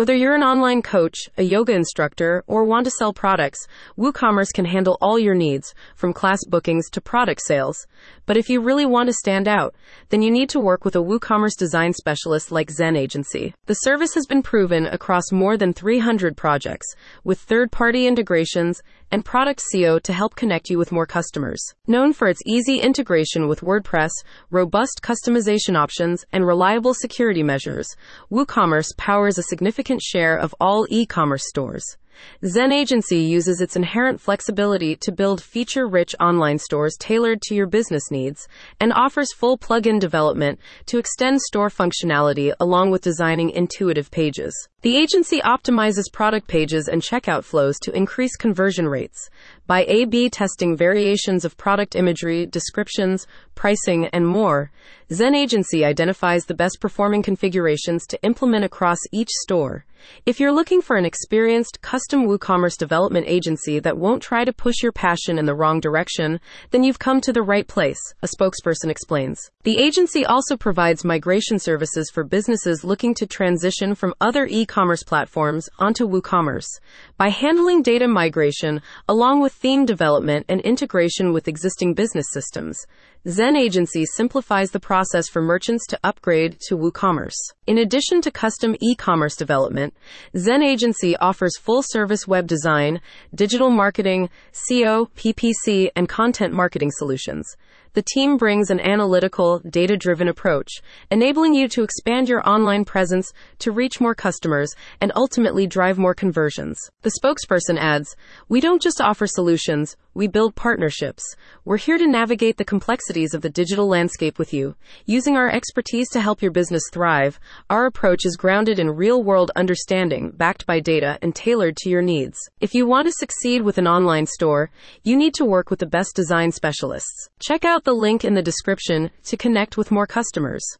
Whether you're an online coach, a yoga instructor, or want to sell products, WooCommerce can handle all your needs, from class bookings to product sales. But if you really want to stand out, then you need to work with a WooCommerce design specialist like Zen Agency. The service has been proven across more than 300 projects, with third party integrations and product SEO to help connect you with more customers. Known for its easy integration with WordPress, robust customization options, and reliable security measures, WooCommerce powers a significant share of all e commerce stores. Zen Agency uses its inherent flexibility to build feature rich online stores tailored to your business needs and offers full plug-in development to extend store functionality along with designing intuitive pages. The agency optimizes product pages and checkout flows to increase conversion rates by A B testing variations of product imagery, descriptions, pricing, and more. Zen Agency identifies the best performing configurations to implement across each store. If you're looking for an experienced custom WooCommerce development agency that won't try to push your passion in the wrong direction, then you've come to the right place, a spokesperson explains. The agency also provides migration services for businesses looking to transition from other e commerce platforms onto WooCommerce. By handling data migration, along with theme development and integration with existing business systems, Zen Agency simplifies the process for merchants to upgrade to WooCommerce. In addition to custom e-commerce development, Zen Agency offers full-service web design, digital marketing, SEO, PPC, and content marketing solutions the team brings an analytical, data driven approach, enabling you to expand your online presence to reach more customers and ultimately drive more conversions. The spokesperson adds, We don't just offer solutions, we build partnerships. We're here to navigate the complexities of the digital landscape with you. Using our expertise to help your business thrive, our approach is grounded in real world understanding, backed by data, and tailored to your needs. If you want to succeed with an online store, you need to work with the best design specialists. Check out the link in the description to connect with more customers.